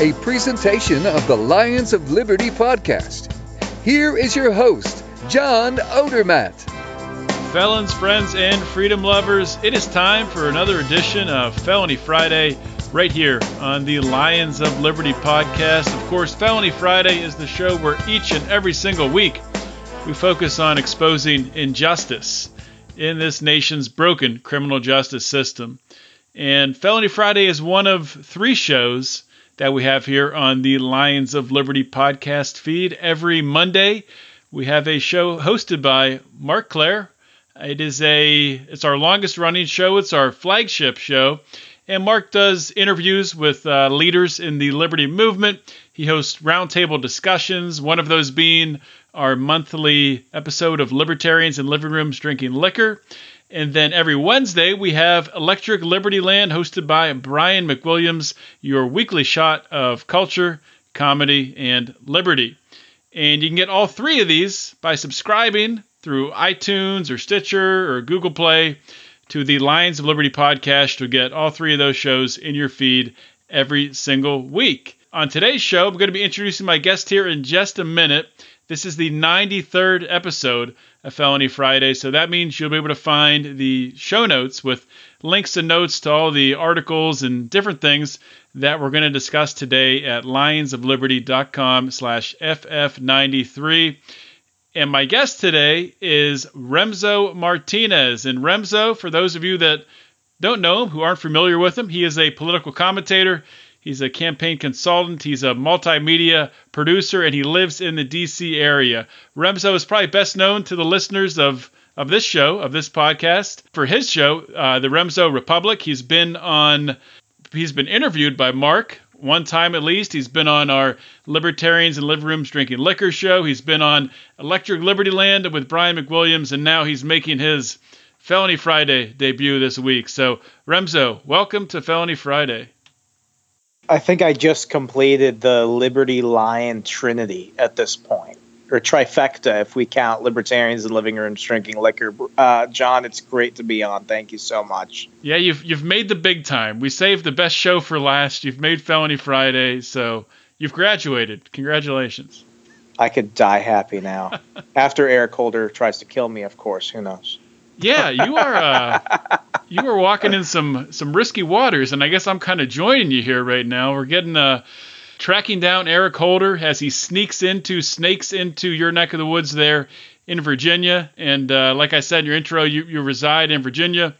a presentation of the Lions of Liberty podcast. Here is your host, John Odermatt. Felons, friends, and freedom lovers, it is time for another edition of Felony Friday right here on the Lions of Liberty podcast. Of course, Felony Friday is the show where each and every single week we focus on exposing injustice in this nation's broken criminal justice system. And Felony Friday is one of three shows that we have here on the Lions of Liberty podcast feed. Every Monday, we have a show hosted by Mark Clair. It is a it's our longest running show. It's our flagship show, and Mark does interviews with uh, leaders in the liberty movement. He hosts roundtable discussions. One of those being our monthly episode of Libertarians in Living Rooms Drinking Liquor. And then every Wednesday, we have Electric Liberty Land hosted by Brian McWilliams, your weekly shot of culture, comedy, and liberty. And you can get all three of these by subscribing through iTunes or Stitcher or Google Play to the Lions of Liberty podcast to get all three of those shows in your feed every single week. On today's show, I'm going to be introducing my guest here in just a minute. This is the 93rd episode of Felony Friday, so that means you'll be able to find the show notes with links and notes to all the articles and different things that we're going to discuss today at lionsofliberty.com slash ff93. And my guest today is Remso Martinez. And Remso, for those of you that don't know him, who aren't familiar with him, he is a political commentator. He's a campaign consultant. He's a multimedia producer, and he lives in the D.C. area. Remso is probably best known to the listeners of of this show, of this podcast, for his show, uh, the Remso Republic. He's been on. He's been interviewed by Mark one time at least. He's been on our Libertarians and Living Rooms Drinking Liquor show. He's been on Electric Liberty Land with Brian McWilliams, and now he's making his Felony Friday debut this week. So, Remso, welcome to Felony Friday. I think I just completed the Liberty Lion Trinity at this point, or trifecta if we count libertarians and living rooms drinking liquor. Uh, John, it's great to be on. Thank you so much. Yeah, you've you've made the big time. We saved the best show for last. You've made Felony Friday, so you've graduated. Congratulations. I could die happy now. After Eric Holder tries to kill me, of course. Who knows? Yeah, you are. Uh, you are walking in some some risky waters, and I guess I'm kind of joining you here right now. We're getting uh, tracking down Eric Holder as he sneaks into snakes into your neck of the woods there in Virginia. And uh, like I said in your intro, you you reside in Virginia,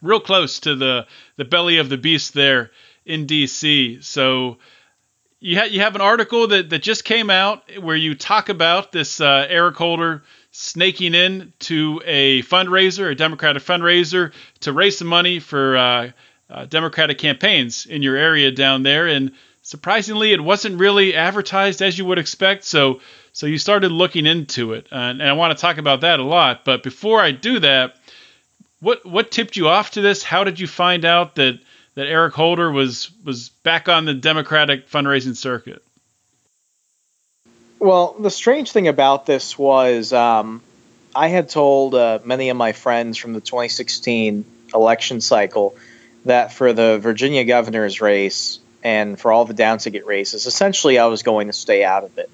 real close to the the belly of the beast there in D.C. So. You, ha- you have an article that, that just came out where you talk about this uh, Eric Holder snaking in to a fundraiser, a Democratic fundraiser, to raise some money for uh, uh, Democratic campaigns in your area down there. And surprisingly, it wasn't really advertised as you would expect. So, so you started looking into it, and, and I want to talk about that a lot. But before I do that, what what tipped you off to this? How did you find out that that Eric Holder was was back on the Democratic fundraising circuit? Well, the strange thing about this was um, I had told uh, many of my friends from the 2016 election cycle that for the Virginia governor's race and for all the down ticket races, essentially I was going to stay out of it.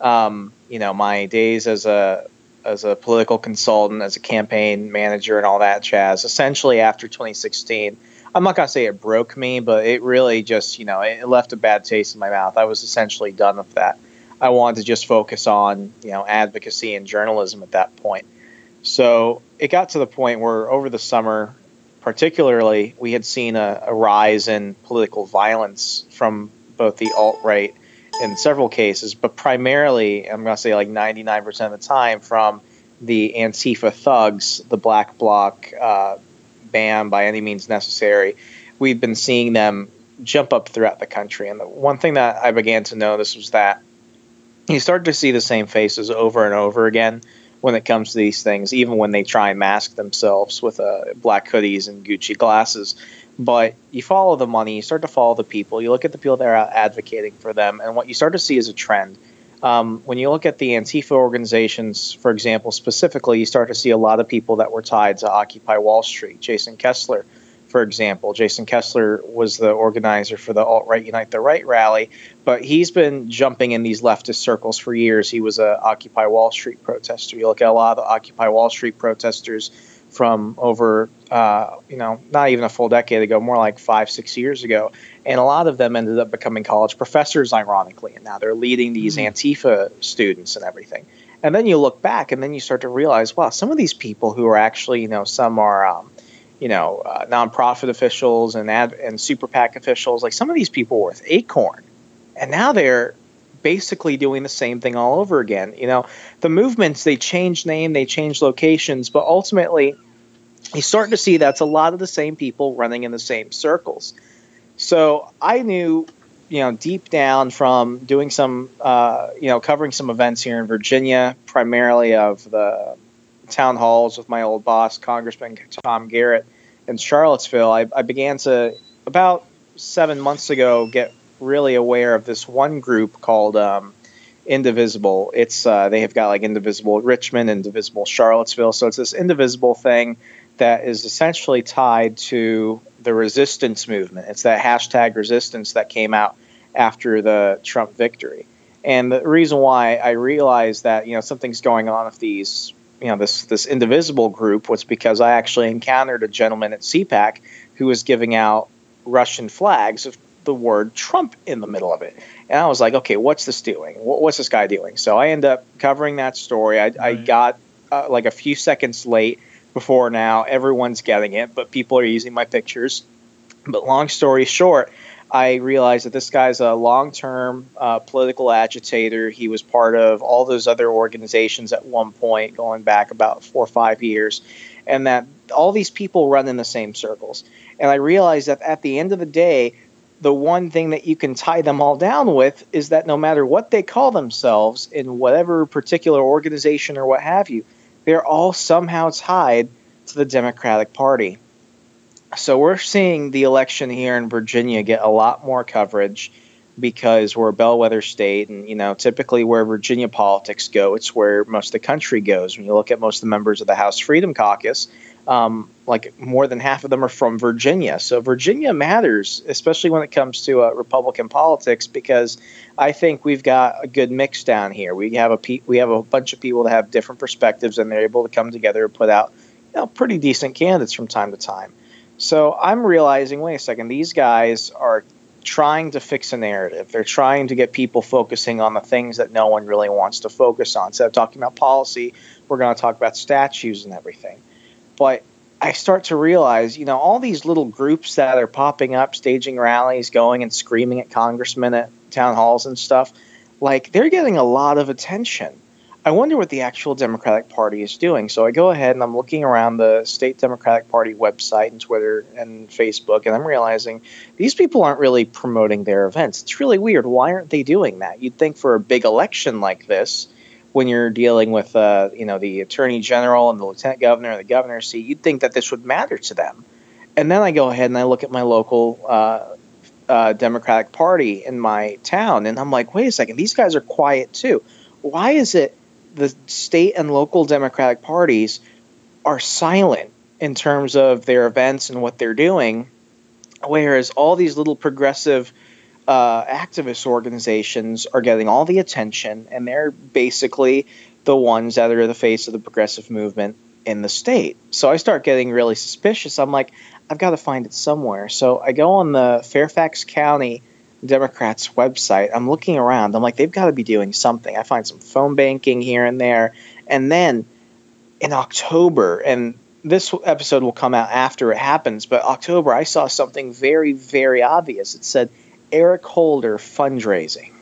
Um, you know, my days as a as a political consultant, as a campaign manager, and all that jazz. Essentially, after 2016, I'm not gonna say it broke me, but it really just you know it left a bad taste in my mouth. I was essentially done with that. I wanted to just focus on you know advocacy and journalism at that point. So it got to the point where over the summer, particularly, we had seen a, a rise in political violence from both the alt right in several cases, but primarily, I'm going to say like 99% of the time, from the Antifa thugs, the black bloc, uh, ban by any means necessary. We've been seeing them jump up throughout the country. And the one thing that I began to notice was that you start to see the same faces over and over again when it comes to these things, even when they try and mask themselves with uh, black hoodies and Gucci glasses. But you follow the money, you start to follow the people, you look at the people that are advocating for them, and what you start to see is a trend. Um, when you look at the Antifa organizations, for example, specifically, you start to see a lot of people that were tied to Occupy Wall Street. Jason Kessler, for example, Jason Kessler was the organizer for the Alt Right Unite the Right rally, but he's been jumping in these leftist circles for years. He was a Occupy Wall Street protester. You look at a lot of the Occupy Wall Street protesters from over, uh, you know, not even a full decade ago, more like five, six years ago. And a lot of them ended up becoming college professors, ironically, and now they're leading these mm-hmm. Antifa students and everything. And then you look back, and then you start to realize, wow, some of these people who are actually, you know, some are, um, you know, uh, nonprofit officials and ad- and super PAC officials. Like some of these people were with Acorn, and now they're basically doing the same thing all over again. You know, the movements they change name, they change locations, but ultimately, you're starting to see that's a lot of the same people running in the same circles. So I knew, you know, deep down from doing some, uh, you know, covering some events here in Virginia, primarily of the town halls with my old boss, Congressman Tom Garrett in Charlottesville, I, I began to, about seven months ago, get really aware of this one group called um, Indivisible. It's uh, they have got like Indivisible Richmond, Indivisible Charlottesville. So it's this indivisible thing that is essentially tied to the resistance movement. It's that hashtag resistance that came out after the Trump victory. And the reason why I realized that you know something's going on with these you know this this indivisible group was because I actually encountered a gentleman at CPAC who was giving out Russian flags with the word Trump in the middle of it, and I was like, okay, what's this doing? What's this guy doing? So I end up covering that story. I. I got uh, like a few seconds late before now. Everyone's getting it, but people are using my pictures. But long story short, I realized that this guy's a long term uh, political agitator. He was part of all those other organizations at one point, going back about four or five years, and that all these people run in the same circles. And I realized that at the end of the day, the one thing that you can tie them all down with is that no matter what they call themselves in whatever particular organization or what have you, they're all somehow tied to the Democratic Party. So we're seeing the election here in Virginia get a lot more coverage because we're a bellwether state, and you know, typically where Virginia politics go, it's where most of the country goes. When you look at most of the members of the House Freedom Caucus, um, like more than half of them are from Virginia. So Virginia matters, especially when it comes to uh, Republican politics, because I think we've got a good mix down here. We have a pe- we have a bunch of people that have different perspectives, and they're able to come together and put out you know, pretty decent candidates from time to time. So I'm realizing, wait a second, these guys are trying to fix a narrative. They're trying to get people focusing on the things that no one really wants to focus on. Instead of talking about policy, we're going to talk about statues and everything. But I start to realize, you know, all these little groups that are popping up, staging rallies, going and screaming at congressmen at town halls and stuff, like they're getting a lot of attention. I wonder what the actual Democratic Party is doing. So I go ahead and I'm looking around the state Democratic Party website and Twitter and Facebook, and I'm realizing these people aren't really promoting their events. It's really weird. Why aren't they doing that? You'd think for a big election like this, when you're dealing with uh, you know the attorney general and the lieutenant governor and the governor's seat, you'd think that this would matter to them. And then I go ahead and I look at my local uh, uh, Democratic Party in my town, and I'm like, wait a second, these guys are quiet too. Why is it the state and local Democratic parties are silent in terms of their events and what they're doing, whereas all these little progressive uh, activist organizations are getting all the attention, and they're basically the ones that are the face of the progressive movement in the state. So I start getting really suspicious. I'm like, I've got to find it somewhere. So I go on the Fairfax County Democrats' website. I'm looking around. I'm like, they've got to be doing something. I find some phone banking here and there. And then in October, and this episode will come out after it happens, but October, I saw something very, very obvious. It said Eric Holder fundraising.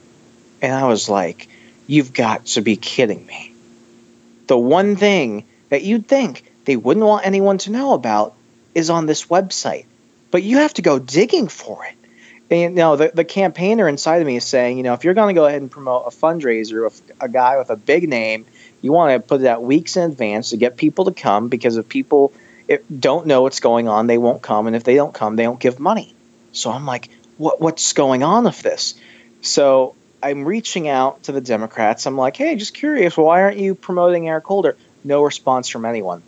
And I was like, you've got to be kidding me. The one thing that you'd think they wouldn't want anyone to know about is on this website, but you have to go digging for it And you know, the, the campaigner inside of me is saying, you know, if you're going to go ahead and promote a fundraiser with a guy with a big name, you want to put it out weeks in advance to get people to come because if people don't know what's going on, they won't come, and if they don't come, they don't give money. So I'm like, what what's going on with this? So I'm reaching out to the Democrats. I'm like, hey, just curious, why aren't you promoting Eric Holder? No response from anyone.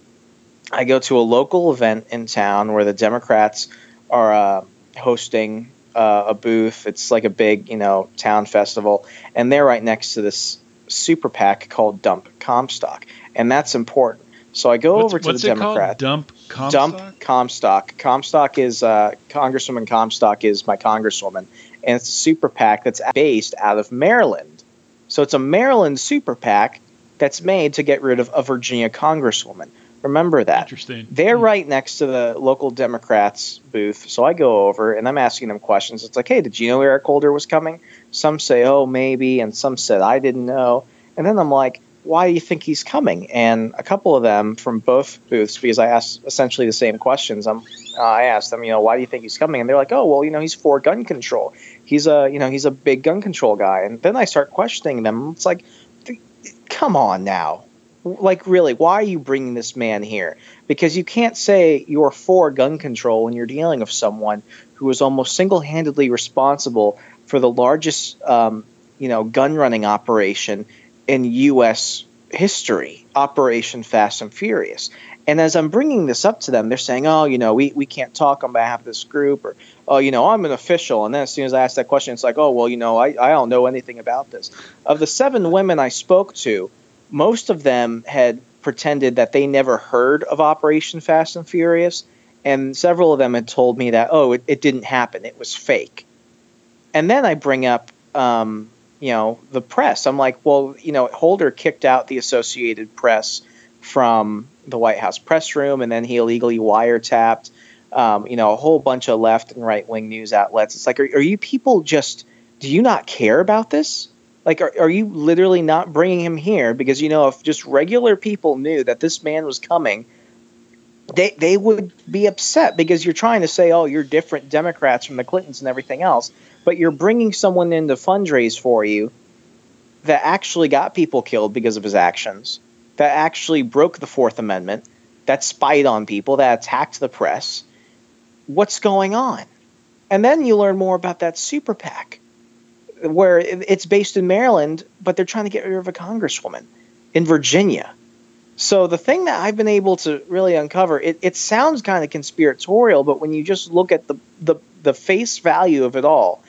I go to a local event in town where the Democrats are uh, hosting uh, a booth. It's like a big, you know, town festival, and they're right next to this super PAC called Dump Comstock, and that's important. So I go what's, over to the Democrat. Dump Comstock. Dump Comstock. Comstock is uh, Congresswoman Comstock is my congresswoman, and it's a super PAC that's based out of Maryland. So it's a Maryland super PAC that's made to get rid of a Virginia congresswoman. Remember that. Interesting. They're hmm. right next to the local Democrats booth. So I go over and I'm asking them questions. It's like, hey, did you know Eric Holder was coming? Some say, oh, maybe. And some said, I didn't know. And then I'm like, why do you think he's coming? And a couple of them from both booths, because I asked essentially the same questions. I'm, uh, I asked them, you know, why do you think he's coming? And they're like, oh, well, you know, he's for gun control. He's a, you know, he's a big gun control guy. And then I start questioning them. It's like, come on now like really why are you bringing this man here because you can't say you're for gun control when you're dealing with someone who is almost single-handedly responsible for the largest um, you know gun running operation in U.S. history, Operation Fast and Furious. And as I'm bringing this up to them, they're saying, "Oh, you know, we, we can't talk on behalf of this group," or "Oh, you know, I'm an official." And then as soon as I ask that question, it's like, "Oh, well, you know, I, I don't know anything about this." Of the seven women I spoke to, most of them had pretended that they never heard of Operation Fast and Furious, and several of them had told me that, oh, it, it didn't happen, it was fake. And then I bring up, um, you know, the press. I'm like, well, you know, Holder kicked out the Associated Press from the White House press room, and then he illegally wiretapped, um, you know, a whole bunch of left and right wing news outlets. It's like, are, are you people just, do you not care about this? Like, are, are you literally not bringing him here because you know if just regular people knew that this man was coming, they they would be upset because you're trying to say, oh, you're different Democrats from the Clintons and everything else, but you're bringing someone in to fundraise for you that actually got people killed because of his actions, that actually broke the Fourth Amendment, that spied on people, that attacked the press. What's going on? And then you learn more about that super PAC where it's based in Maryland, but they're trying to get rid of a congresswoman in Virginia. So the thing that I've been able to really uncover, it, it sounds kind of conspiratorial, but when you just look at the, the the face value of it all,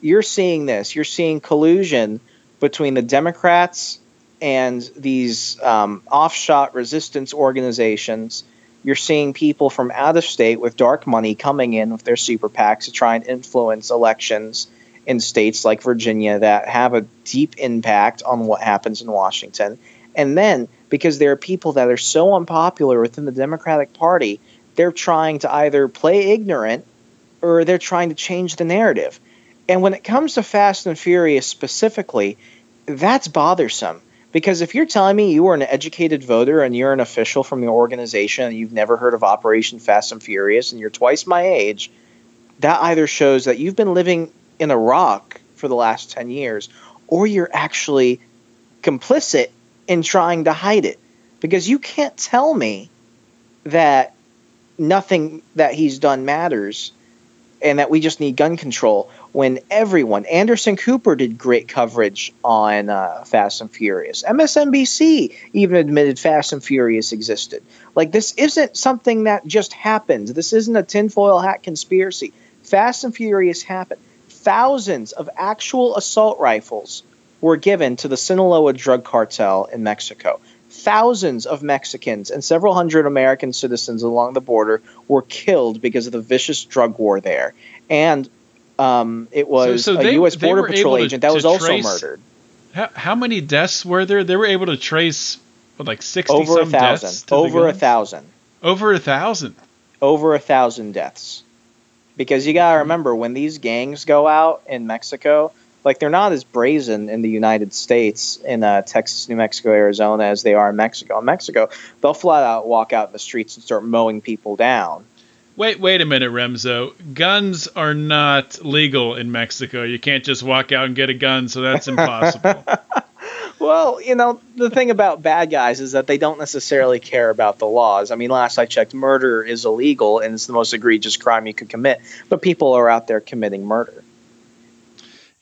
you're seeing this. You're seeing collusion between the Democrats and these um, offshot resistance organizations. You're seeing people from out of state with dark money coming in with their super PACs to try and influence elections in states like Virginia that have a deep impact on what happens in Washington. And then, because there are people that are so unpopular within the Democratic Party, they're trying to either play ignorant or they're trying to change the narrative. And when it comes to Fast and Furious specifically, that's bothersome. Because if you're telling me you are an educated voter and you're an official from the organization and you've never heard of Operation Fast and Furious and you're twice my age, that either shows that you've been living in Iraq for the last 10 years, or you're actually complicit in trying to hide it. Because you can't tell me that nothing that he's done matters and that we just need gun control when everyone, Anderson Cooper did great coverage on uh, Fast and Furious. MSNBC even admitted Fast and Furious existed. Like, this isn't something that just happened. This isn't a tinfoil hat conspiracy. Fast and Furious happened thousands of actual assault rifles were given to the Sinaloa drug cartel in Mexico. Thousands of Mexicans and several hundred American citizens along the border were killed because of the vicious drug war there. And um, it was so, so a they, U.S. Border Patrol agent to, that was also trace, murdered. How, how, many deaths were there? They were able to trace what, like sixty over a thousand. Over a thousand. Over a thousand. Over a thousand deaths because you gotta remember when these gangs go out in Mexico, like they're not as brazen in the United States, in uh, Texas, New Mexico, Arizona, as they are in Mexico. In Mexico, they'll flat out walk out in the streets and start mowing people down. Wait, wait a minute, Remso. Guns are not legal in Mexico. You can't just walk out and get a gun, so that's impossible. Well, you know, the thing about bad guys is that they don't necessarily care about the laws. I mean, last I checked, murder is illegal and it's the most egregious crime you could commit, but people are out there committing murder.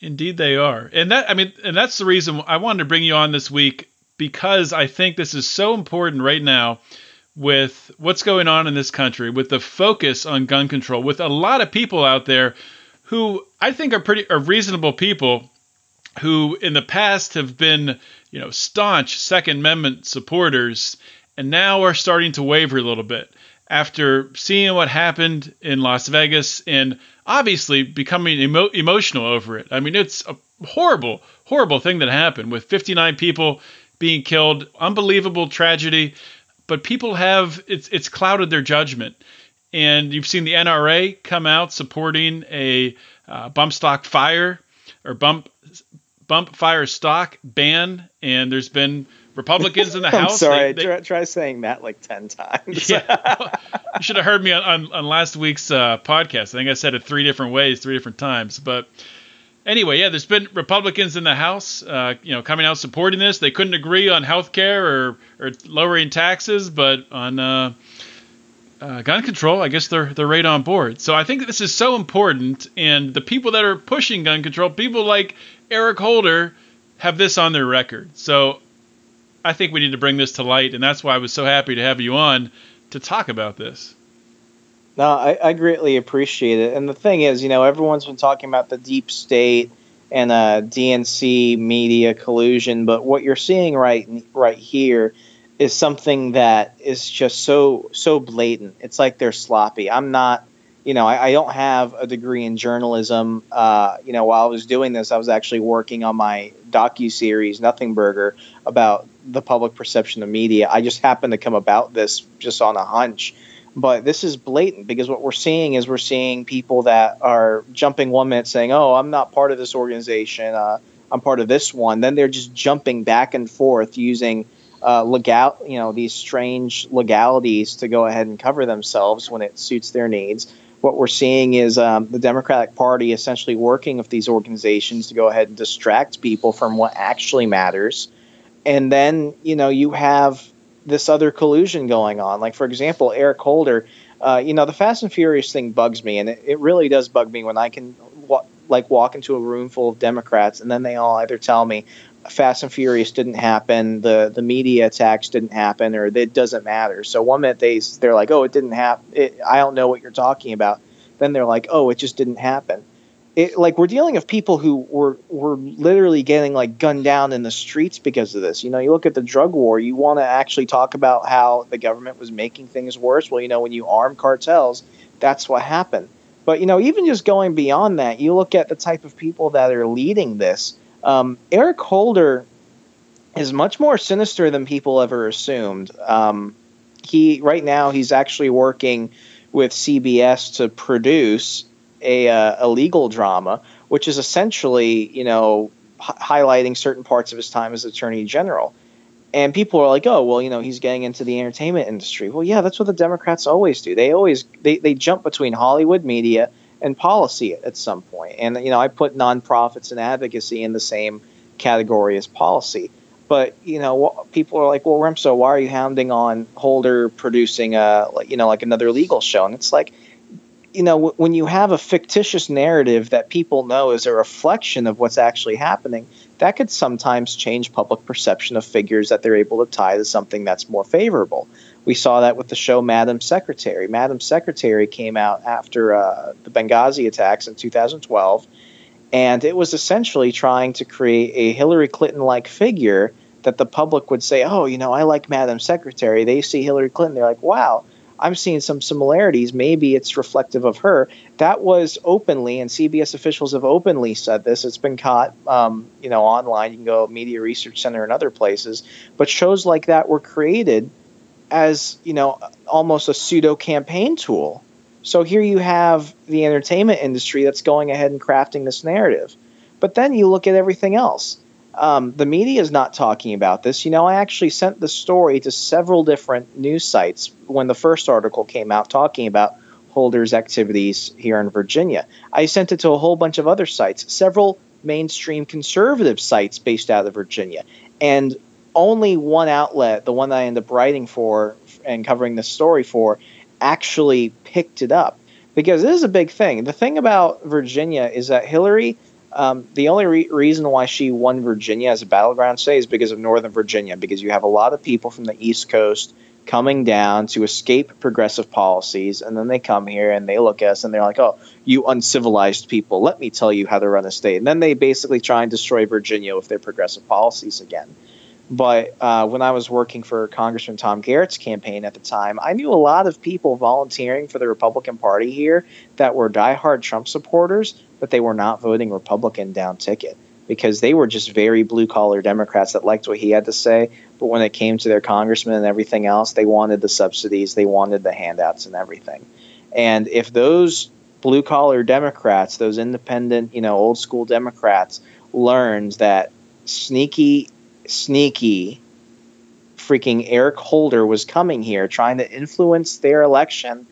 Indeed, they are, and that I mean, and that's the reason I wanted to bring you on this week because I think this is so important right now with what's going on in this country, with the focus on gun control, with a lot of people out there who I think are pretty are reasonable people who in the past have been, you know, staunch Second Amendment supporters and now are starting to waver a little bit after seeing what happened in Las Vegas and obviously becoming emo- emotional over it. I mean, it's a horrible, horrible thing that happened with 59 people being killed, unbelievable tragedy but people have it's it's clouded their judgment. And you've seen the NRA come out supporting a uh, bump stock fire or bump bump fire stock ban, and there's been Republicans in the House. sorry, they, they, try, try, saying that like ten times. yeah, you should have heard me on, on, on last week's uh, podcast. I think I said it three different ways, three different times. But anyway, yeah, there's been Republicans in the House, uh, you know, coming out supporting this. They couldn't agree on health care or, or lowering taxes, but on uh, uh, gun control, I guess they're they're right on board. So I think this is so important, and the people that are pushing gun control, people like Eric Holder, have this on their record. So I think we need to bring this to light, and that's why I was so happy to have you on to talk about this. No, I, I greatly appreciate it. And the thing is, you know, everyone's been talking about the deep state and uh, DNC media collusion, but what you're seeing right right here is something that is just so so blatant. It's like they're sloppy. I'm not, you know, I, I don't have a degree in journalism. Uh, you know, while I was doing this, I was actually working on my docu series Nothing Burger about the public perception of media. I just happened to come about this just on a hunch but this is blatant because what we're seeing is we're seeing people that are jumping one minute saying, "Oh, I'm not part of this organization. Uh, I'm part of this one." Then they're just jumping back and forth using uh, legal, you know, these strange legalities to go ahead and cover themselves when it suits their needs. What we're seeing is um, the Democratic Party essentially working with these organizations to go ahead and distract people from what actually matters. And then, you know, you have this other collusion going on. Like for example, Eric Holder. Uh, you know, the Fast and Furious thing bugs me, and it, it really does bug me when I can wa- like walk into a room full of Democrats, and then they all either tell me Fast and Furious didn't happen, the the media attacks didn't happen, or it doesn't matter. So one minute they they're like, oh, it didn't happen. I don't know what you're talking about. Then they're like, oh, it just didn't happen it, like we're dealing with people who were were literally getting like gunned down in the streets because of this. You know, you look at the drug war. You want to actually talk about how the government was making things worse. Well, you know, when you arm cartels, that's what happened. But you know, even just going beyond that, you look at the type of people that are leading this. Um, Eric Holder is much more sinister than people ever assumed. Um, he right now he's actually working with CBS to produce a, uh, a legal drama, which is essentially, you know, h- highlighting certain parts of his time as Attorney General. And people are like, oh, well, you know, he's getting into the entertainment industry. Well, yeah, that's what the Democrats always do. They always they, they jump between Hollywood media and policy at some point. And you know, I put nonprofits and advocacy in the same category as policy. But you know, people are like, well, Remso, why are you hounding on Holder producing a, you know, like another legal show? And it's like, you know, when you have a fictitious narrative that people know is a reflection of what's actually happening, that could sometimes change public perception of figures that they're able to tie to something that's more favorable. We saw that with the show Madam Secretary. Madam Secretary came out after uh, the Benghazi attacks in 2012, and it was essentially trying to create a Hillary Clinton like figure that the public would say, oh, you know, I like Madam Secretary. They see Hillary Clinton, they're like, wow I'm seeing some similarities. Maybe it's reflective of her. That was openly, and CBS officials have openly said this. It's been caught, um, you know, online. You can go Media Research Center and other places. But shows like that were created as, you know, almost a pseudo campaign tool. So here you have the entertainment industry that's going ahead and crafting this narrative. But then you look at everything else. Um, the media is not talking about this. You know, I actually sent the story to several different news sites when the first article came out talking about Holder's activities here in Virginia. I sent it to a whole bunch of other sites, several mainstream conservative sites based out of Virginia. And only one outlet, the one that I ended up writing for and covering the story for, actually picked it up. Because this is a big thing. The thing about Virginia is that Hillary, um, the only re- reason why she won Virginia as a battleground state is because of Northern Virginia, because you have a lot of people from the East Coast coming down to escape progressive policies, and then they come here and they look at us and they're like, "Oh, you uncivilized people! Let me tell you how to run a state." And then they basically try and destroy Virginia with their progressive policies again. But uh, when I was working for Congressman Tom Garrett's campaign at the time, I knew a lot of people volunteering for the Republican Party here that were diehard Trump supporters, but they were not voting Republican down ticket because they were just very blue collar Democrats that liked what he had to say. But when it came to their congressman and everything else, they wanted the subsidies, they wanted the handouts and everything. And if those blue collar Democrats, those independent, you know, old school Democrats, learned that sneaky, sneaky freaking Eric Holder was coming here trying to influence their election,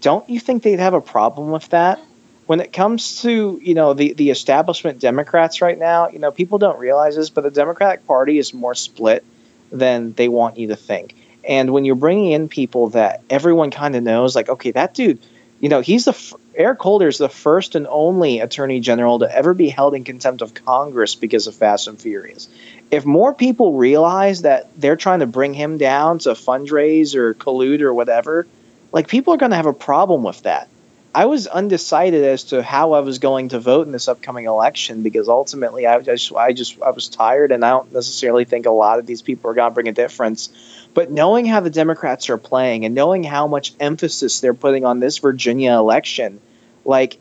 don't you think they'd have a problem with that? when it comes to you know the the establishment Democrats right now, you know people don't realize this, but the Democratic Party is more split than they want you to think. And when you're bringing in people that everyone kind of knows, like okay, that dude, you know, he's the Eric Holder is the first and only Attorney General to ever be held in contempt of Congress because of Fast and Furious. If more people realize that they're trying to bring him down to fundraise or collude or whatever, like people are going to have a problem with that I was undecided as to how I was going to vote in this upcoming election because ultimately I just I just I was tired and I don't necessarily think a lot of these people are going to bring a difference. But knowing how the Democrats are playing and knowing how much emphasis they're putting on this Virginia election, like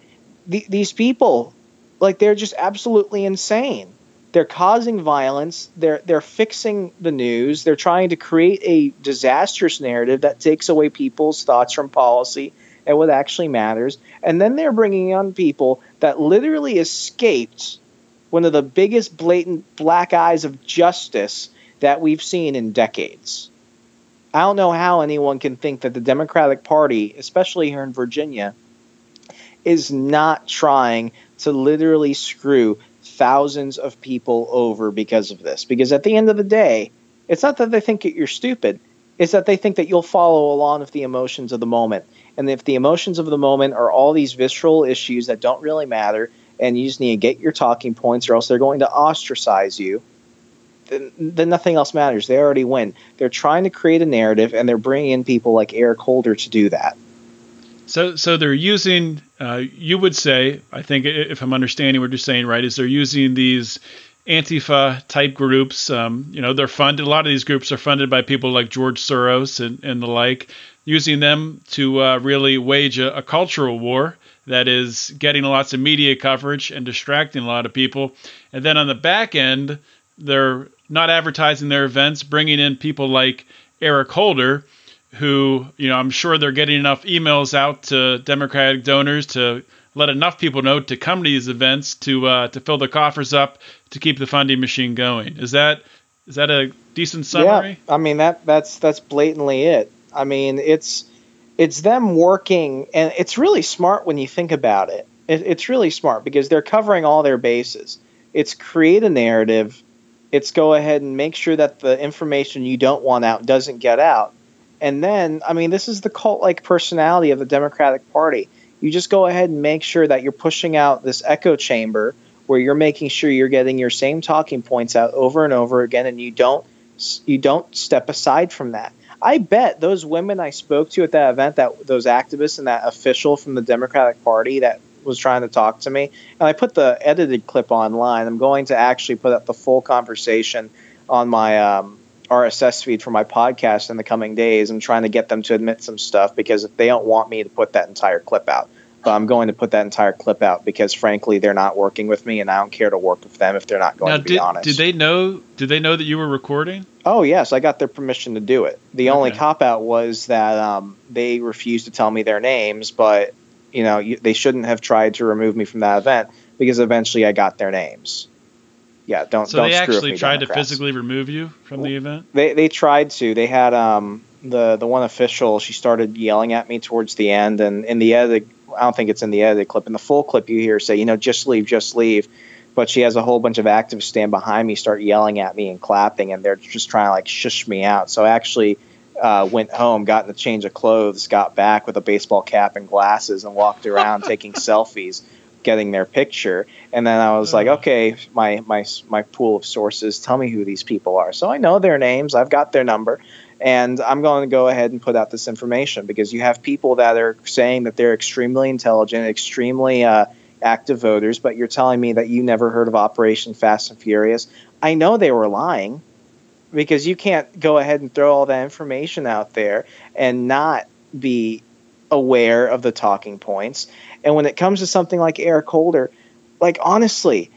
the, these people, like they're just absolutely insane. They're causing violence. They're they're fixing the news. They're trying to create a disastrous narrative that takes away people's thoughts from policy and what actually matters. And then they're bringing on people that literally escaped one of the biggest blatant black eyes of justice that we've seen in decades. I don't know how anyone can think that the Democratic Party, especially here in Virginia, is not trying to literally screw thousands of people over because of this. Because at the end of the day, it's not that they think that you're stupid, it's that they think that you'll follow along with the emotions of the moment. And if the emotions of the moment are all these visceral issues that don't really matter, and you just need to get your talking points, or else they're going to ostracize you, then, then nothing else matters. They already win. They're trying to create a narrative, and they're bringing in people like Eric Holder to do that. So, so they're using. Uh, you would say, I think, if I'm understanding what you're saying right, is they're using these Antifa type groups. Um, you know, they're funded. A lot of these groups are funded by people like George Soros and, and the like using them to uh, really wage a, a, cultural war that is getting lots of media coverage and distracting a lot of people. And then on the back end, they're not advertising their events, bringing in people like Eric Holder, who, you know, I'm sure they're getting enough emails out to Democratic donors to let enough people know to come to these events to uh, to fill the coffers up to keep the funding machine going. Is that is that a decent summary? Yeah, I mean that that's that's blatantly it. I mean, it's it's them working, and it's really smart when you think about it. it. It's really smart because they're covering all their bases. It's create a narrative. It's go ahead and make sure that the information you don't want out doesn't get out. And then, I mean, this is the cult like personality of the Democratic Party. You just go ahead and make sure that you're pushing out this echo chamber where you're making sure you're getting your same talking points out over and over again and you don't you don't step aside from that. I bet those women I spoke to at that event, that those activists and that official from the Democratic Party that was trying to talk to me, and I put the edited clip online. I'm going to actually put up the full conversation on my um, RSS feed for my podcast in the coming days. I'm trying to get them to admit some stuff because if they don't want me to put that entire clip out. But I'm going to put that entire clip out because, frankly, they're not working with me, and I don't care to work with them if they're not going now, to be did, honest. Did they know? Did they know that you were recording? Oh yes, I got their permission to do it. The okay. only cop out was that um, they refused to tell me their names, but you know you, they shouldn't have tried to remove me from that event because eventually I got their names. Yeah, don't. So don't they actually tried Democrats. to physically remove you from the event. They they tried to. They had um the the one official, she started yelling at me towards the end, and in the edit, I don't think it's in the edited clip. In the full clip, you hear her say, you know, just leave, just leave. But she has a whole bunch of activists stand behind me, start yelling at me and clapping, and they're just trying to like shush me out. So I actually uh, went home, got in a change of clothes, got back with a baseball cap and glasses, and walked around taking selfies, getting their picture. And then I was like, okay, my my my pool of sources, tell me who these people are. So I know their names, I've got their number, and I'm going to go ahead and put out this information because you have people that are saying that they're extremely intelligent, extremely uh, active voters, but you're telling me that you never heard of Operation Fast and Furious. I know they were lying because you can't go ahead and throw all that information out there and not be aware of the talking points. And when it comes to something like Eric Holder, like honestly,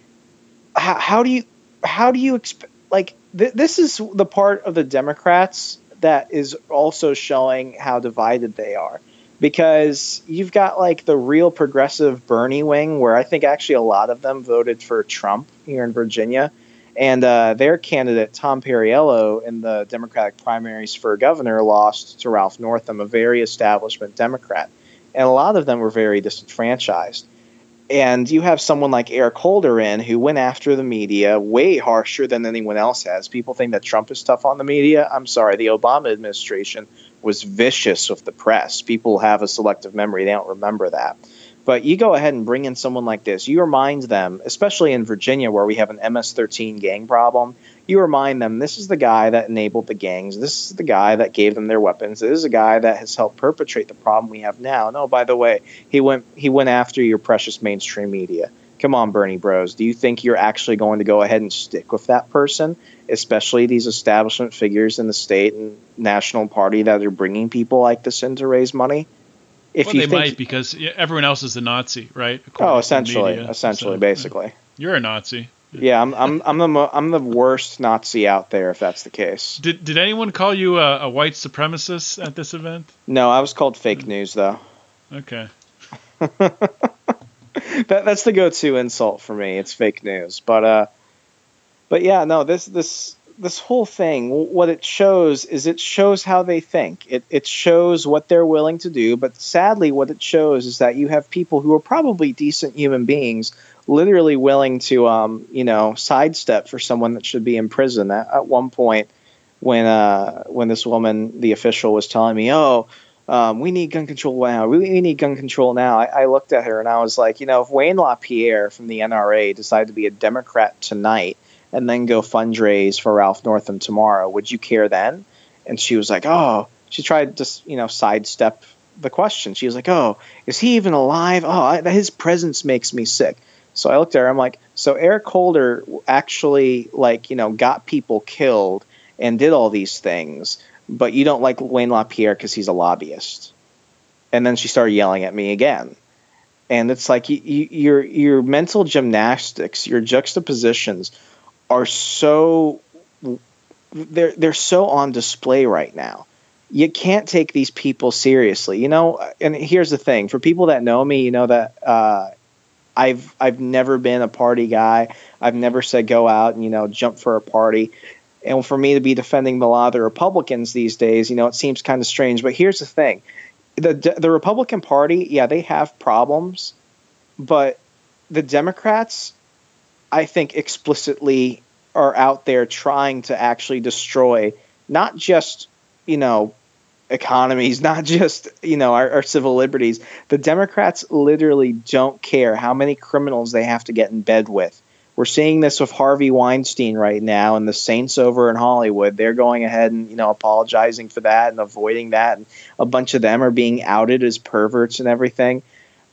how, how do you how do you expect like th- this is the part of the Democrats that is also showing how divided they are because you've got like the real progressive Bernie wing where I think actually a lot of them voted for Trump here in Virginia and uh, their candidate, Tom Perriello, in the Democratic primaries for governor, lost to Ralph Northam, a very establishment Democrat. And a lot of them were very disenfranchised. And you have someone like Eric Holder in who went after the media way harsher than anyone else has. People think that Trump is tough on the media. I'm sorry, the Obama administration was vicious with the press. People have a selective memory, they don't remember that. But you go ahead and bring in someone like this. You remind them, especially in Virginia where we have an MS 13 gang problem, you remind them this is the guy that enabled the gangs. This is the guy that gave them their weapons. This is a guy that has helped perpetrate the problem we have now. No, by the way, he went he went after your precious mainstream media. Come on, Bernie Bros. Do you think you're actually going to go ahead and stick with that person, especially these establishment figures in the state and national party that are bringing people like this in to raise money? If well, you they think, might because everyone else is a Nazi, right? Oh, essentially, essentially, so, basically. You're a Nazi. Yeah, I'm, I'm, I'm the I'm the worst Nazi out there if that's the case. Did Did anyone call you a, a white supremacist at this event? No, I was called fake news though. Okay. that that's the go-to insult for me. It's fake news, but uh, but yeah, no, this this this whole thing, what it shows is it shows how they think. It, it shows what they're willing to do. But sadly, what it shows is that you have people who are probably decent human beings, literally willing to, um, you know, sidestep for someone that should be in prison. At, at one point, when uh, when this woman, the official, was telling me, "Oh, um, we need gun control now. We, we need gun control now." I, I looked at her and I was like, you know, if Wayne LaPierre from the NRA decided to be a Democrat tonight and then go fundraise for Ralph Northam tomorrow. Would you care then? And she was like, oh, she tried to, you know, sidestep the question. She was like, oh, is he even alive? Oh, I, his presence makes me sick. So I looked at her. I'm like, so Eric Holder actually, like, you know, got people killed and did all these things, but you don't like Wayne LaPierre because he's a lobbyist. And then she started yelling at me again. And it's like you, you, your your mental gymnastics, your juxtapositions are so they're they're so on display right now. You can't take these people seriously, you know. And here's the thing: for people that know me, you know that uh, I've I've never been a party guy. I've never said go out and you know jump for a party. And for me to be defending the law of the Republicans these days, you know, it seems kind of strange. But here's the thing: the the Republican Party, yeah, they have problems, but the Democrats I think explicitly are out there trying to actually destroy not just, you know, economies, not just, you know, our, our, civil liberties. The Democrats literally don't care how many criminals they have to get in bed with. We're seeing this with Harvey Weinstein right now and the Saints over in Hollywood. They're going ahead and, you know, apologizing for that and avoiding that. And a bunch of them are being outed as perverts and everything.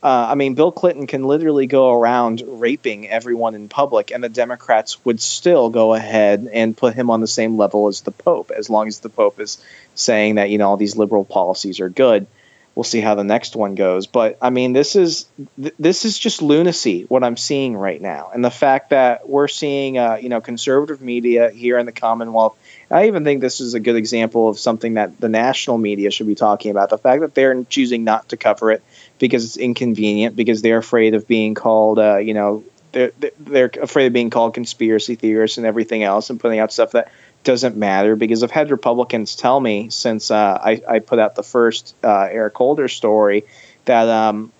Uh, I mean, Bill Clinton can literally go around raping everyone in public, and the Democrats would still go ahead and put him on the same level as the Pope, as long as the Pope is saying that you know all these liberal policies are good. We'll see how the next one goes, but I mean, this is th- this is just lunacy what I'm seeing right now, and the fact that we're seeing uh, you know conservative media here in the Commonwealth. I even think this is a good example of something that the national media should be talking about. The fact that they're choosing not to cover it because it's inconvenient because they're afraid of being called, uh, you know, they're they're afraid of being called conspiracy theorists and everything else, and putting out stuff that doesn't matter because I've had Republicans tell me since uh, I, I, put out the first uh, Eric Holder story that um,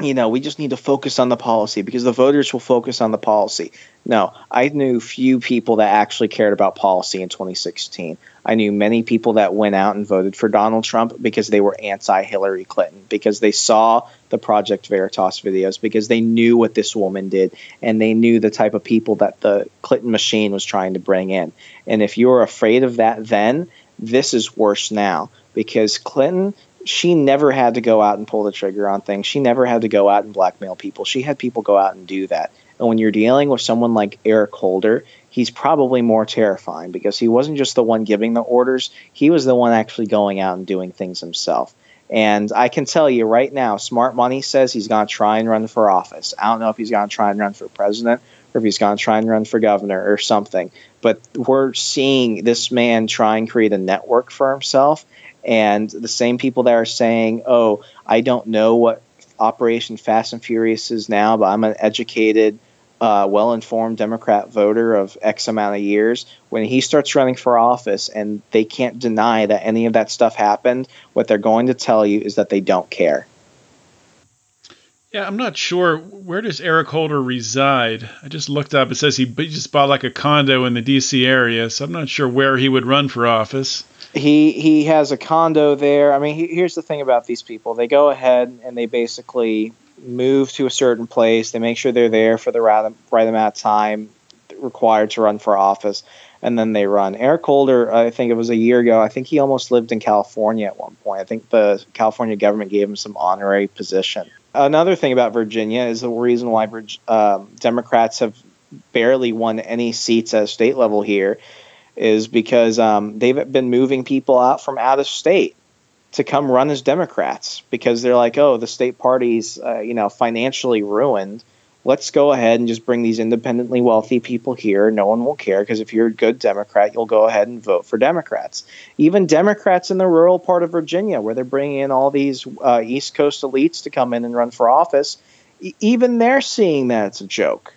you know we just need to focus on the policy because the voters will focus on the policy. No, I knew few people that actually cared about policy in 2016. I knew many people that went out and voted for Donald Trump because they were anti Hillary Clinton, because they saw the Project Veritas videos, because they knew what this woman did, and they knew the type of people that the Clinton machine was trying to bring in. And if you're afraid of that then, this is worse now because Clinton she never had to go out and pull the trigger on things. She never had to go out and blackmail people. She had people go out and do that. And when you're dealing with someone like Eric Holder, he's probably more terrifying because he wasn't just the one giving the orders, he was the one actually going out and doing things himself. And I can tell you right now, Smart Money says he's going to try and run for office. I don't know if he's going to try and run for president or if he's going to try and run for governor or something. But we're seeing this man try and create a network for himself. And the same people that are saying, oh, I don't know what Operation Fast and Furious is now, but I'm an educated, uh, well informed Democrat voter of X amount of years. When he starts running for office and they can't deny that any of that stuff happened, what they're going to tell you is that they don't care. Yeah, I'm not sure. Where does Eric Holder reside? I just looked up. It says he just bought like a condo in the D.C. area, so I'm not sure where he would run for office he he has a condo there. I mean, he, here's the thing about these people: they go ahead and they basically move to a certain place. They make sure they're there for the right, amount of time required to run for office, and then they run. Eric Holder, I think it was a year ago. I think he almost lived in California at one point. I think the California government gave him some honorary position. Another thing about Virginia is the reason why um, Democrats have barely won any seats at a state level here is because um, they've been moving people out from out of state to come run as Democrats because they're like, oh, the state party's uh, you know financially ruined. Let's go ahead and just bring these independently wealthy people here. No one will care because if you're a good Democrat, you'll go ahead and vote for Democrats. Even Democrats in the rural part of Virginia, where they're bringing in all these uh, East Coast elites to come in and run for office, e- even they're seeing that it's a joke.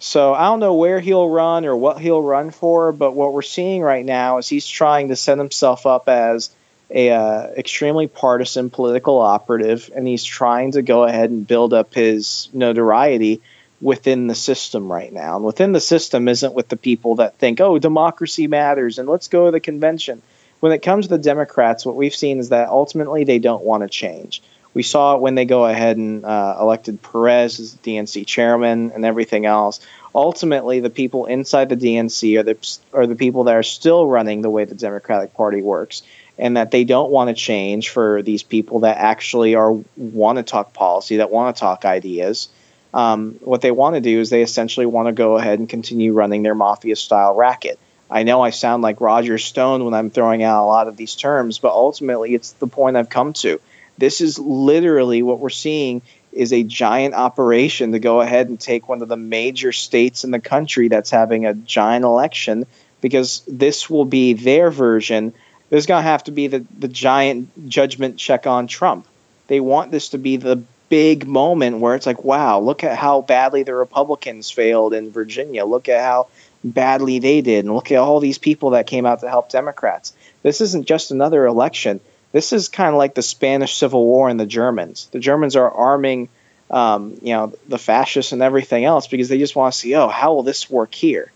So I don't know where he'll run or what he'll run for, but what we're seeing right now is he's trying to set himself up as a uh, extremely partisan political operative, and he's trying to go ahead and build up his notoriety within the system right now. And within the system isn't with the people that think, oh, democracy matters and let's go to the convention. When it comes to the Democrats, what we've seen is that ultimately they don't want to change. We saw it when they go ahead and uh, elected Perez as DNC chairman and everything else. Ultimately, the people inside the DNC are the are the people that are still running the way the Democratic Party works, and that they don't want to change for these people that actually are want to talk policy, that want to talk ideas. Um, what they want to do is they essentially want to go ahead and continue running their mafia style racket. I know I sound like Roger Stone when I'm throwing out a lot of these terms, but ultimately it's the point I've come to. This is literally what we're seeing is a giant operation to go ahead and take one of the major states in the country that's having a giant election because this will be their version. There's going to have to be the, the giant judgment check on Trump. They want this to be the big moment where it's like, wow, look at how badly the Republicans failed in Virginia. Look at how badly they did. And look at all these people that came out to help Democrats. This isn't just another election this is kind of like the Spanish Civil War and the Germans. The Germans are arming, um, you know, the fascists and everything else because they just want to see, oh, how will this work here?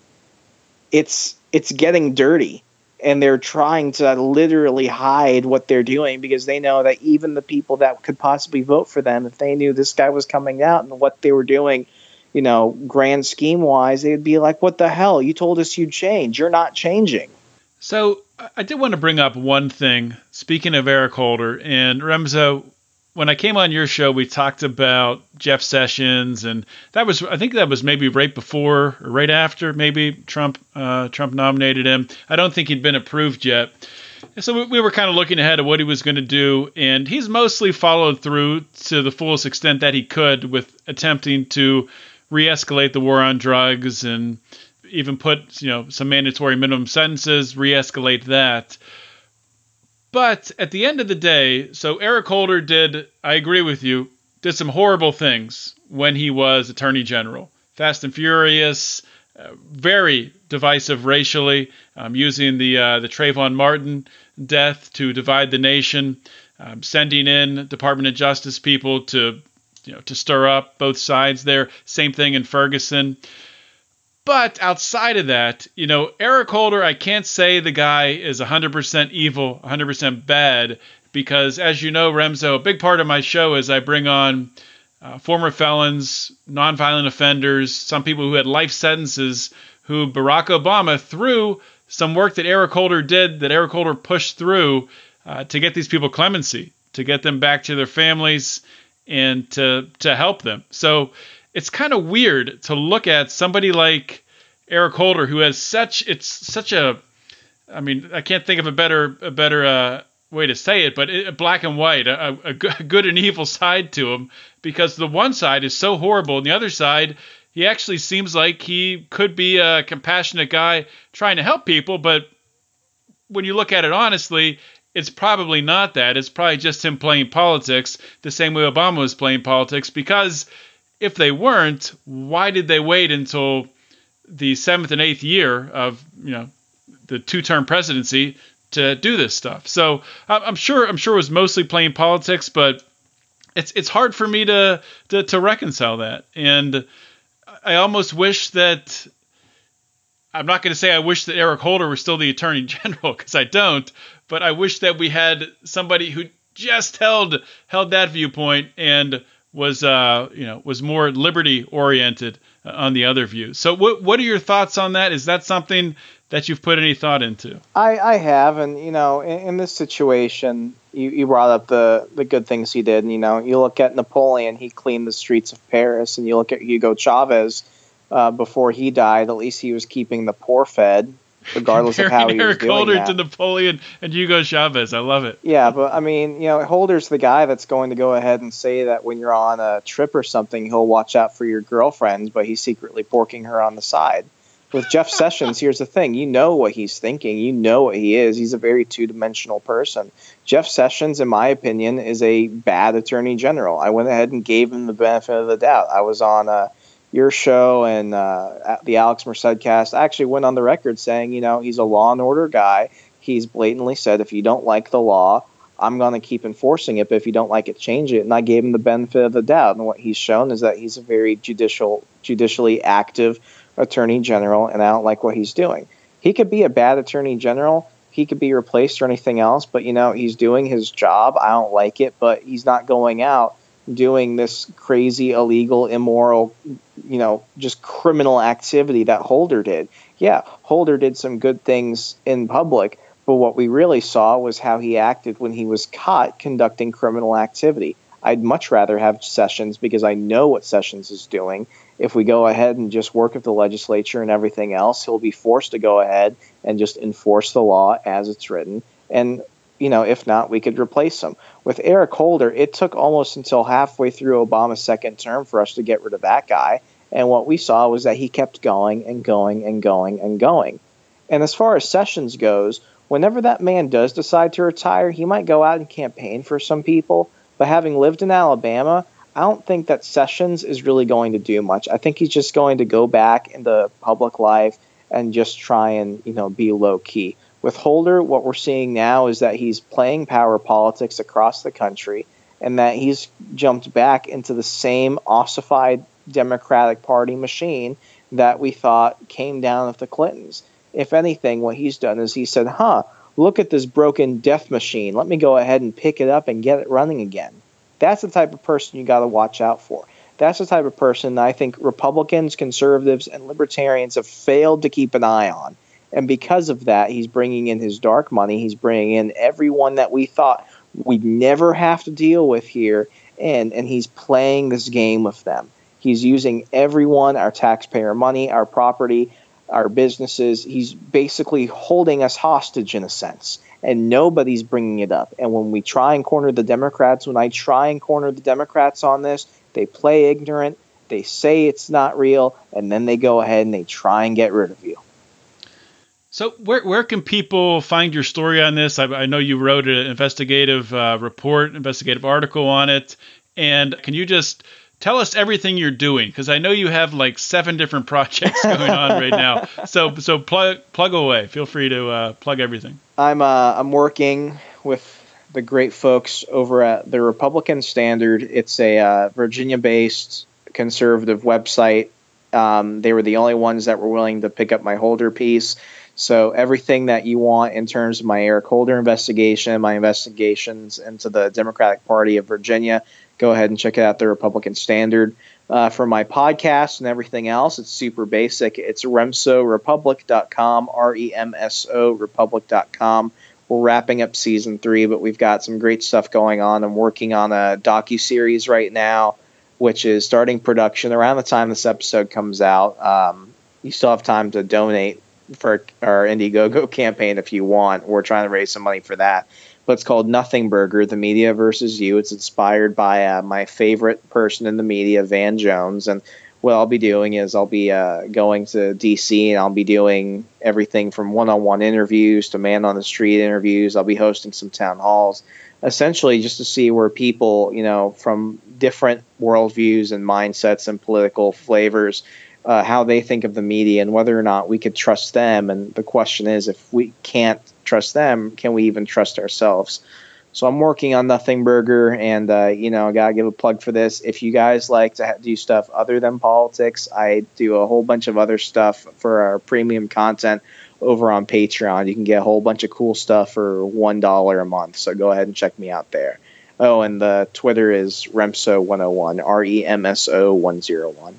It's it's getting dirty, and they're trying to literally hide what they're doing because they know that even the people that could possibly vote for them, if they knew this guy was coming out and what they were doing, you know, grand scheme wise, they'd be like, "What the hell? You told us you'd change. You're not changing." So I did want to bring up one thing. Speaking of Eric Holder and Remso, when I came on your show, we talked about Jeff Sessions, and that was I think that was maybe right before or right after maybe Trump uh, Trump nominated him. I don't think he'd been approved yet. so we, we were kind of looking ahead at what he was going to do, and he's mostly followed through to the fullest extent that he could with attempting to re-escalate the war on drugs and even put you know some mandatory minimum sentences, re-escalate that. But at the end of the day, so Eric Holder did, I agree with you, did some horrible things when he was Attorney General. Fast and Furious, uh, very divisive racially, um, using the uh, the Trayvon Martin death to divide the nation, um, sending in Department of Justice people to you know to stir up both sides there. Same thing in Ferguson. But outside of that, you know, Eric Holder, I can't say the guy is 100% evil, 100% bad, because as you know, Remso, a big part of my show is I bring on uh, former felons, nonviolent offenders, some people who had life sentences who Barack Obama, through some work that Eric Holder did, that Eric Holder pushed through uh, to get these people clemency, to get them back to their families, and to to help them. So it's kind of weird to look at somebody like Eric Holder who has such it's such a I mean I can't think of a better a better uh, way to say it, but it, black and white, a, a, good and evil side to him because the one side is so horrible and the other side he actually seems like he could be a compassionate guy trying to help people, but when you look at it honestly, it's probably not that. It's probably just him playing politics the same way Obama was playing politics because if they weren't, why did they wait until the seventh and eighth year of you know the two-term presidency to do this stuff? So I'm sure I'm sure it was mostly playing politics, but it's it's hard for me to to, to reconcile that, and I almost wish that I'm not going to say I wish that Eric Holder was still the Attorney General because I don't, but I wish that we had somebody who just held held that viewpoint and was uh, you know was more liberty oriented on the other view. So what what are your thoughts on that? Is that something that you've put any thought into? I, I have, and you know, in, in this situation, you, you brought up the the good things he did. And, you know, you look at Napoleon; he cleaned the streets of Paris, and you look at Hugo Chavez. Uh, before he died, at least he was keeping the poor fed regardless of how he Eric was doing Holder that. to Napoleon and Hugo Chavez. I love it. Yeah, but I mean, you know, Holder's the guy that's going to go ahead and say that when you're on a trip or something, he'll watch out for your girlfriend, but he's secretly porking her on the side. With Jeff Sessions, here's the thing: you know what he's thinking, you know what he is. He's a very two-dimensional person. Jeff Sessions, in my opinion, is a bad attorney general. I went ahead and gave him the benefit of the doubt. I was on a your show and uh, the Alex Merced cast, actually went on the record saying, you know, he's a law and order guy. He's blatantly said, if you don't like the law, I'm going to keep enforcing it, but if you don't like it, change it. And I gave him the benefit of the doubt. And what he's shown is that he's a very judicial, judicially active attorney general, and I don't like what he's doing. He could be a bad attorney general. He could be replaced or anything else, but you know he's doing his job. I don't like it, but he's not going out doing this crazy, illegal, immoral, you know, just criminal activity that Holder did. Yeah, Holder did some good things in public, but what we really saw was how he acted when he was caught conducting criminal activity. I'd much rather have Sessions because I know what Sessions is doing. If we go ahead and just work with the legislature and everything else, he'll be forced to go ahead and just enforce the law as it's written. And you know, if not, we could replace him. With Eric Holder, it took almost until halfway through Obama's second term for us to get rid of that guy. And what we saw was that he kept going and going and going and going. And as far as Sessions goes, whenever that man does decide to retire, he might go out and campaign for some people. But having lived in Alabama, I don't think that Sessions is really going to do much. I think he's just going to go back into public life and just try and, you know, be low key. With Holder, what we're seeing now is that he's playing power politics across the country and that he's jumped back into the same ossified Democratic Party machine that we thought came down with the Clintons. If anything, what he's done is he said, huh, look at this broken death machine. Let me go ahead and pick it up and get it running again. That's the type of person you got to watch out for. That's the type of person I think Republicans, conservatives, and libertarians have failed to keep an eye on. And because of that, he's bringing in his dark money. He's bringing in everyone that we thought we'd never have to deal with here, and and he's playing this game with them. He's using everyone, our taxpayer money, our property, our businesses. He's basically holding us hostage in a sense, and nobody's bringing it up. And when we try and corner the Democrats, when I try and corner the Democrats on this, they play ignorant. They say it's not real, and then they go ahead and they try and get rid of you. So where where can people find your story on this? I, I know you wrote an investigative uh, report, investigative article on it, and can you just tell us everything you're doing because I know you have like seven different projects going on right now. So so plug plug away. Feel free to uh, plug everything. I'm uh, I'm working with the great folks over at the Republican Standard. It's a uh, Virginia-based conservative website. Um, they were the only ones that were willing to pick up my Holder piece. So everything that you want in terms of my Eric Holder investigation, my investigations into the Democratic Party of Virginia, go ahead and check out, the Republican Standard. Uh, for my podcast and everything else, it's super basic. It's remsorepublic.com, R-E-M-S-O republic.com. We're wrapping up season three, but we've got some great stuff going on. I'm working on a docu series right now, which is starting production around the time this episode comes out. Um, you still have time to donate for our Indiegogo campaign if you want. We're trying to raise some money for that. But it's called Nothing Burger: The Media versus You. It's inspired by uh, my favorite person in the media, Van Jones, and what I'll be doing is I'll be uh, going to DC and I'll be doing everything from one-on-one interviews to man-on-the-street interviews. I'll be hosting some town halls, essentially just to see where people, you know, from different worldviews and mindsets and political flavors uh, how they think of the media and whether or not we could trust them. And the question is, if we can't trust them, can we even trust ourselves? So I'm working on Nothing Burger, and uh, you know, I gotta give a plug for this. If you guys like to do stuff other than politics, I do a whole bunch of other stuff for our premium content over on Patreon. You can get a whole bunch of cool stuff for one dollar a month. So go ahead and check me out there. Oh, and the Twitter is Remso101, R E M S O 101.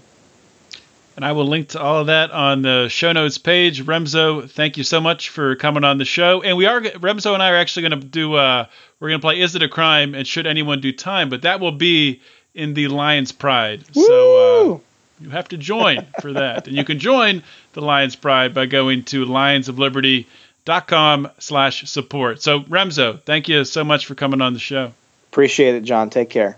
And I will link to all of that on the show notes page. Remso, thank you so much for coming on the show. And we are Remso and I are actually going to do. Uh, we're going to play "Is It a Crime?" and "Should Anyone Do Time?" But that will be in the Lions Pride. Woo! So uh, you have to join for that, and you can join the Lions Pride by going to lionsofliberty.com slash support. So Remso, thank you so much for coming on the show. Appreciate it, John. Take care.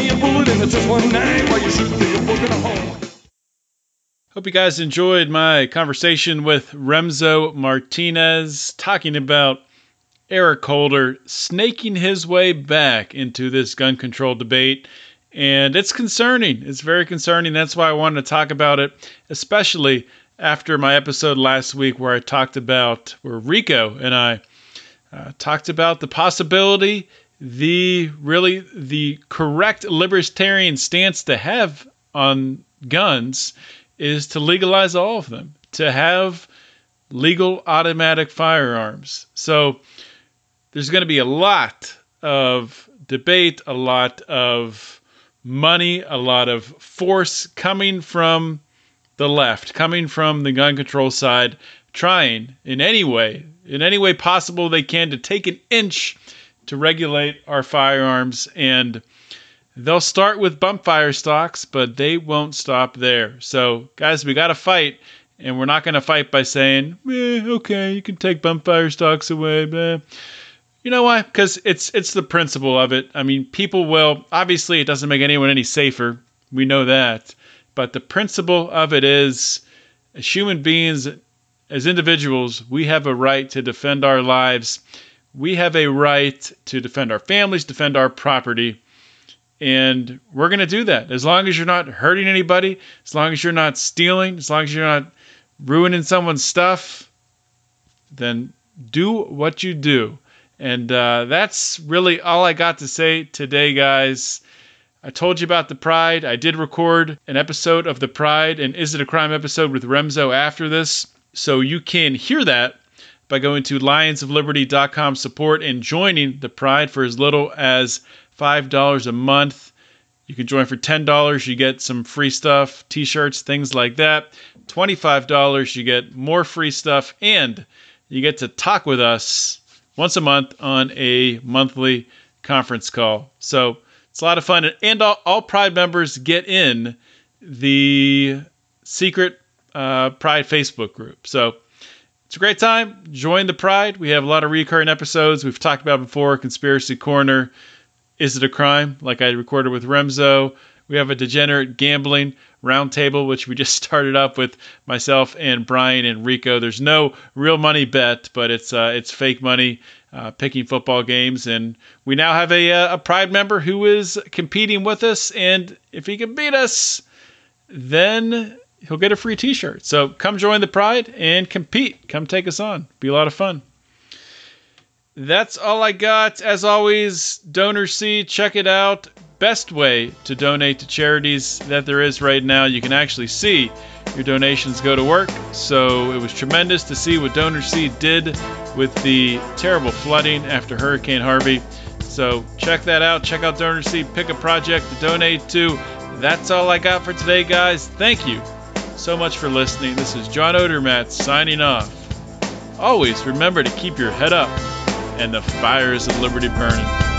Hope you guys enjoyed my conversation with Remso Martinez talking about Eric Holder snaking his way back into this gun control debate. And it's concerning. It's very concerning. That's why I wanted to talk about it, especially after my episode last week where I talked about, where Rico and I uh, talked about the possibility the really the correct libertarian stance to have on guns is to legalize all of them, to have legal automatic firearms. So there's going to be a lot of debate, a lot of money, a lot of force coming from the left, coming from the gun control side, trying in any way, in any way possible they can to take an inch to regulate our firearms. And they'll start with bump fire stocks, but they won't stop there. So, guys, we got to fight. And we're not going to fight by saying, eh, okay, you can take bump fire stocks away. Blah. You know why? Because it's it's the principle of it. I mean, people will obviously it doesn't make anyone any safer. We know that, but the principle of it is, as human beings, as individuals, we have a right to defend our lives we have a right to defend our families, defend our property, and we're going to do that as long as you're not hurting anybody, as long as you're not stealing, as long as you're not ruining someone's stuff. then do what you do. And uh, that's really all I got to say today, guys. I told you about the Pride. I did record an episode of the Pride and Is It a Crime episode with Remso after this. So you can hear that by going to lionsofliberty.com support and joining the Pride for as little as $5 a month. You can join for $10, you get some free stuff, t shirts, things like that. $25, you get more free stuff, and you get to talk with us once a month on a monthly conference call. So it's a lot of fun. And all, all Pride members get in the secret uh, Pride Facebook group. So it's a great time. Join the Pride. We have a lot of recurring episodes we've talked about before Conspiracy Corner. Is it a crime? Like I recorded with Remso. We have a degenerate gambling roundtable, which we just started up with myself and Brian and Rico. There's no real money bet, but it's uh, it's fake money uh, picking football games, and we now have a uh, a Pride member who is competing with us, and if he can beat us, then he'll get a free T-shirt. So come join the Pride and compete. Come take us on. Be a lot of fun. That's all I got. As always, DonorSee, check it out best way to donate to charities that there is right now. You can actually see your donations go to work. So it was tremendous to see what DonorSee did with the terrible flooding after Hurricane Harvey. So check that out. Check out DonorSee. Pick a project to donate to. That's all I got for today, guys. Thank you so much for listening. This is John Odermatt signing off. Always remember to keep your head up and the fires of liberty burning.